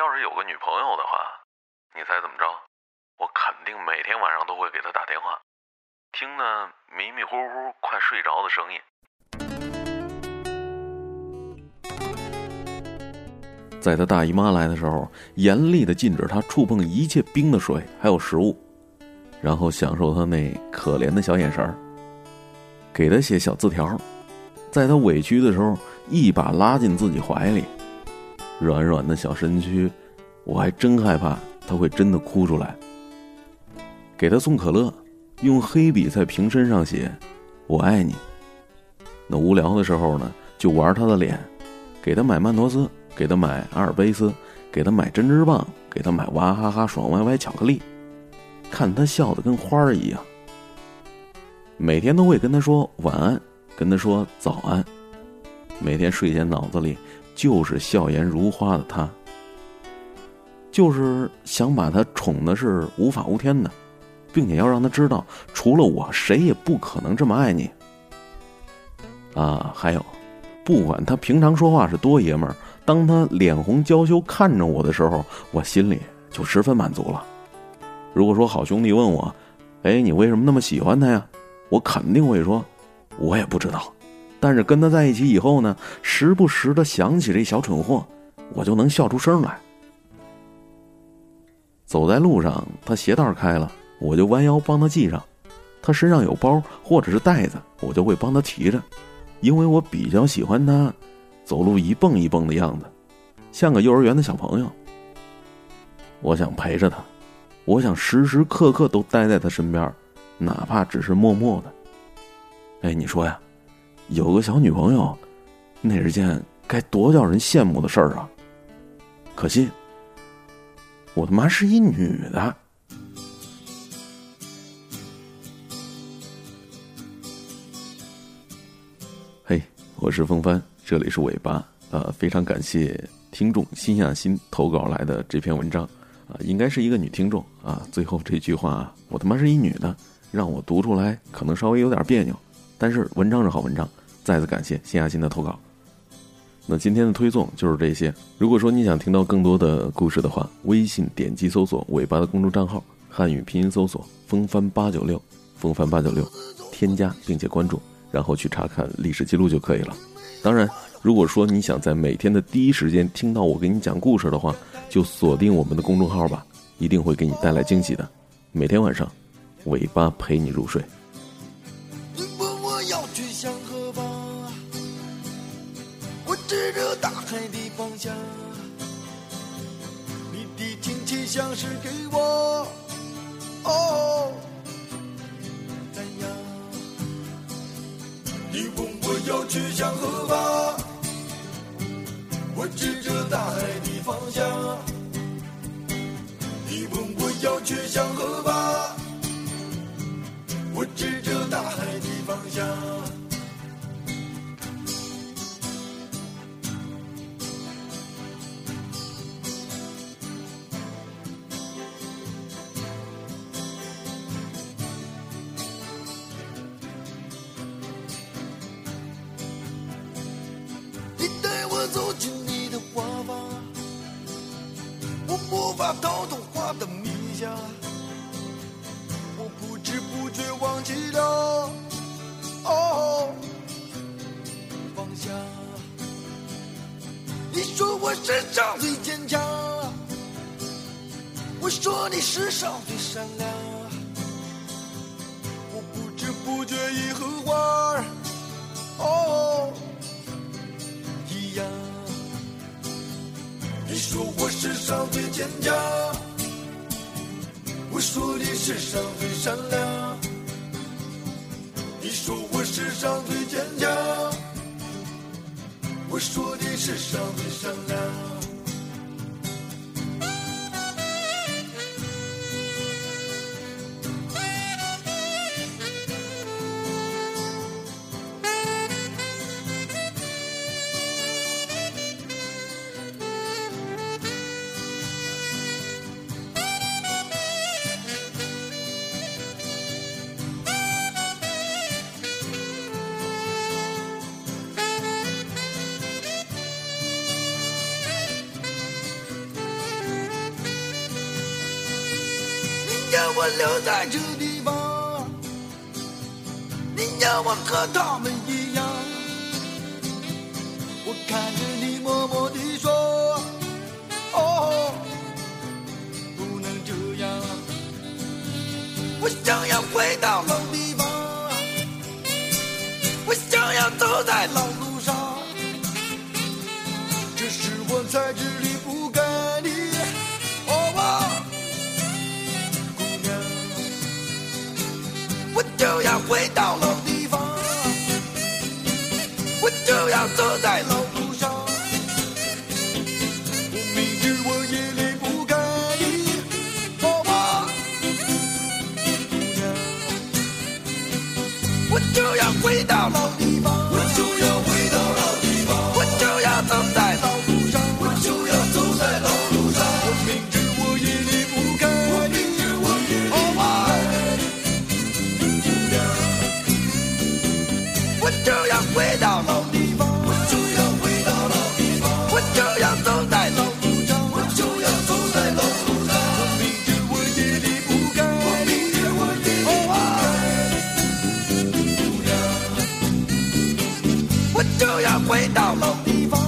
要是有个女朋友的话，你猜怎么着？我肯定每天晚上都会给她打电话，听得迷迷糊糊快睡着的声音。在她大姨妈来的时候，严厉的禁止她触碰一切冰的水还有食物，然后享受她那可怜的小眼神儿，给她写小字条，在她委屈的时候一把拉进自己怀里。软软的小身躯，我还真害怕他会真的哭出来。给他送可乐，用黑笔在瓶身上写“我爱你”。那无聊的时候呢，就玩他的脸，给他买曼陀斯，给他买阿尔卑斯，给他买针织棒，给他买娃哈哈爽歪歪巧克力，看他笑得跟花儿一样。每天都会跟他说晚安，跟他说早安，每天睡前脑子里。就是笑颜如花的他，就是想把他宠的是无法无天的，并且要让他知道，除了我，谁也不可能这么爱你。啊，还有，不管他平常说话是多爷们儿，当他脸红娇羞看着我的时候，我心里就十分满足了。如果说好兄弟问我，哎，你为什么那么喜欢他呀？我肯定会说，我也不知道。但是跟他在一起以后呢，时不时的想起这小蠢货，我就能笑出声来。走在路上，他鞋带开了，我就弯腰帮他系上；他身上有包或者是袋子，我就会帮他提着，因为我比较喜欢他走路一蹦一蹦的样子，像个幼儿园的小朋友。我想陪着他，我想时时刻刻都待在他身边，哪怕只是默默的。哎，你说呀？有个小女朋友，那是件该多叫人羡慕的事儿啊！可惜，我他妈是一女的。嘿，我是风帆，这里是尾巴。呃，非常感谢听众心向心投稿来的这篇文章啊，应该是一个女听众啊。最后这句话，我他妈是一女的，让我读出来可能稍微有点别扭，但是文章是好文章。再次感谢新亚新的投稿。那今天的推送就是这些。如果说你想听到更多的故事的话，微信点击搜索“尾巴”的公众账号，汉语拼音搜索“风帆八九六”，风帆八九六，添加并且关注，然后去查看历史记录就可以了。当然，如果说你想在每天的第一时间听到我给你讲故事的话，就锁定我们的公众号吧，一定会给你带来惊喜的。每天晚上，尾巴陪你入睡。海的方向，你的亲切像是给我，哦，怎样？你问我要去向何方，我指着大海的方向。你问我要去向何方，走进你的画吧，我无法逃脱花的迷香，我不知不觉忘记了。哦方向。你说我世上最坚强，我说你世上最善良，我不知不觉已最坚强，我说你世上最善良。你说我世上最坚强，我说你世上最善良。我留在这地方，你要我和他们一样。我看着你默默地说：“哦，不能这样。”我想要回到老地方，我想要走在老路上。这是我在这就要回到老地方，我就要走在老路上。我明知我夜里不该的，哦，姑娘，我就要回到老地方，我就要走在老路上，我就要走在老路上。我明天我夜里不开，我明天我夜里不该的。我就要回到老地方，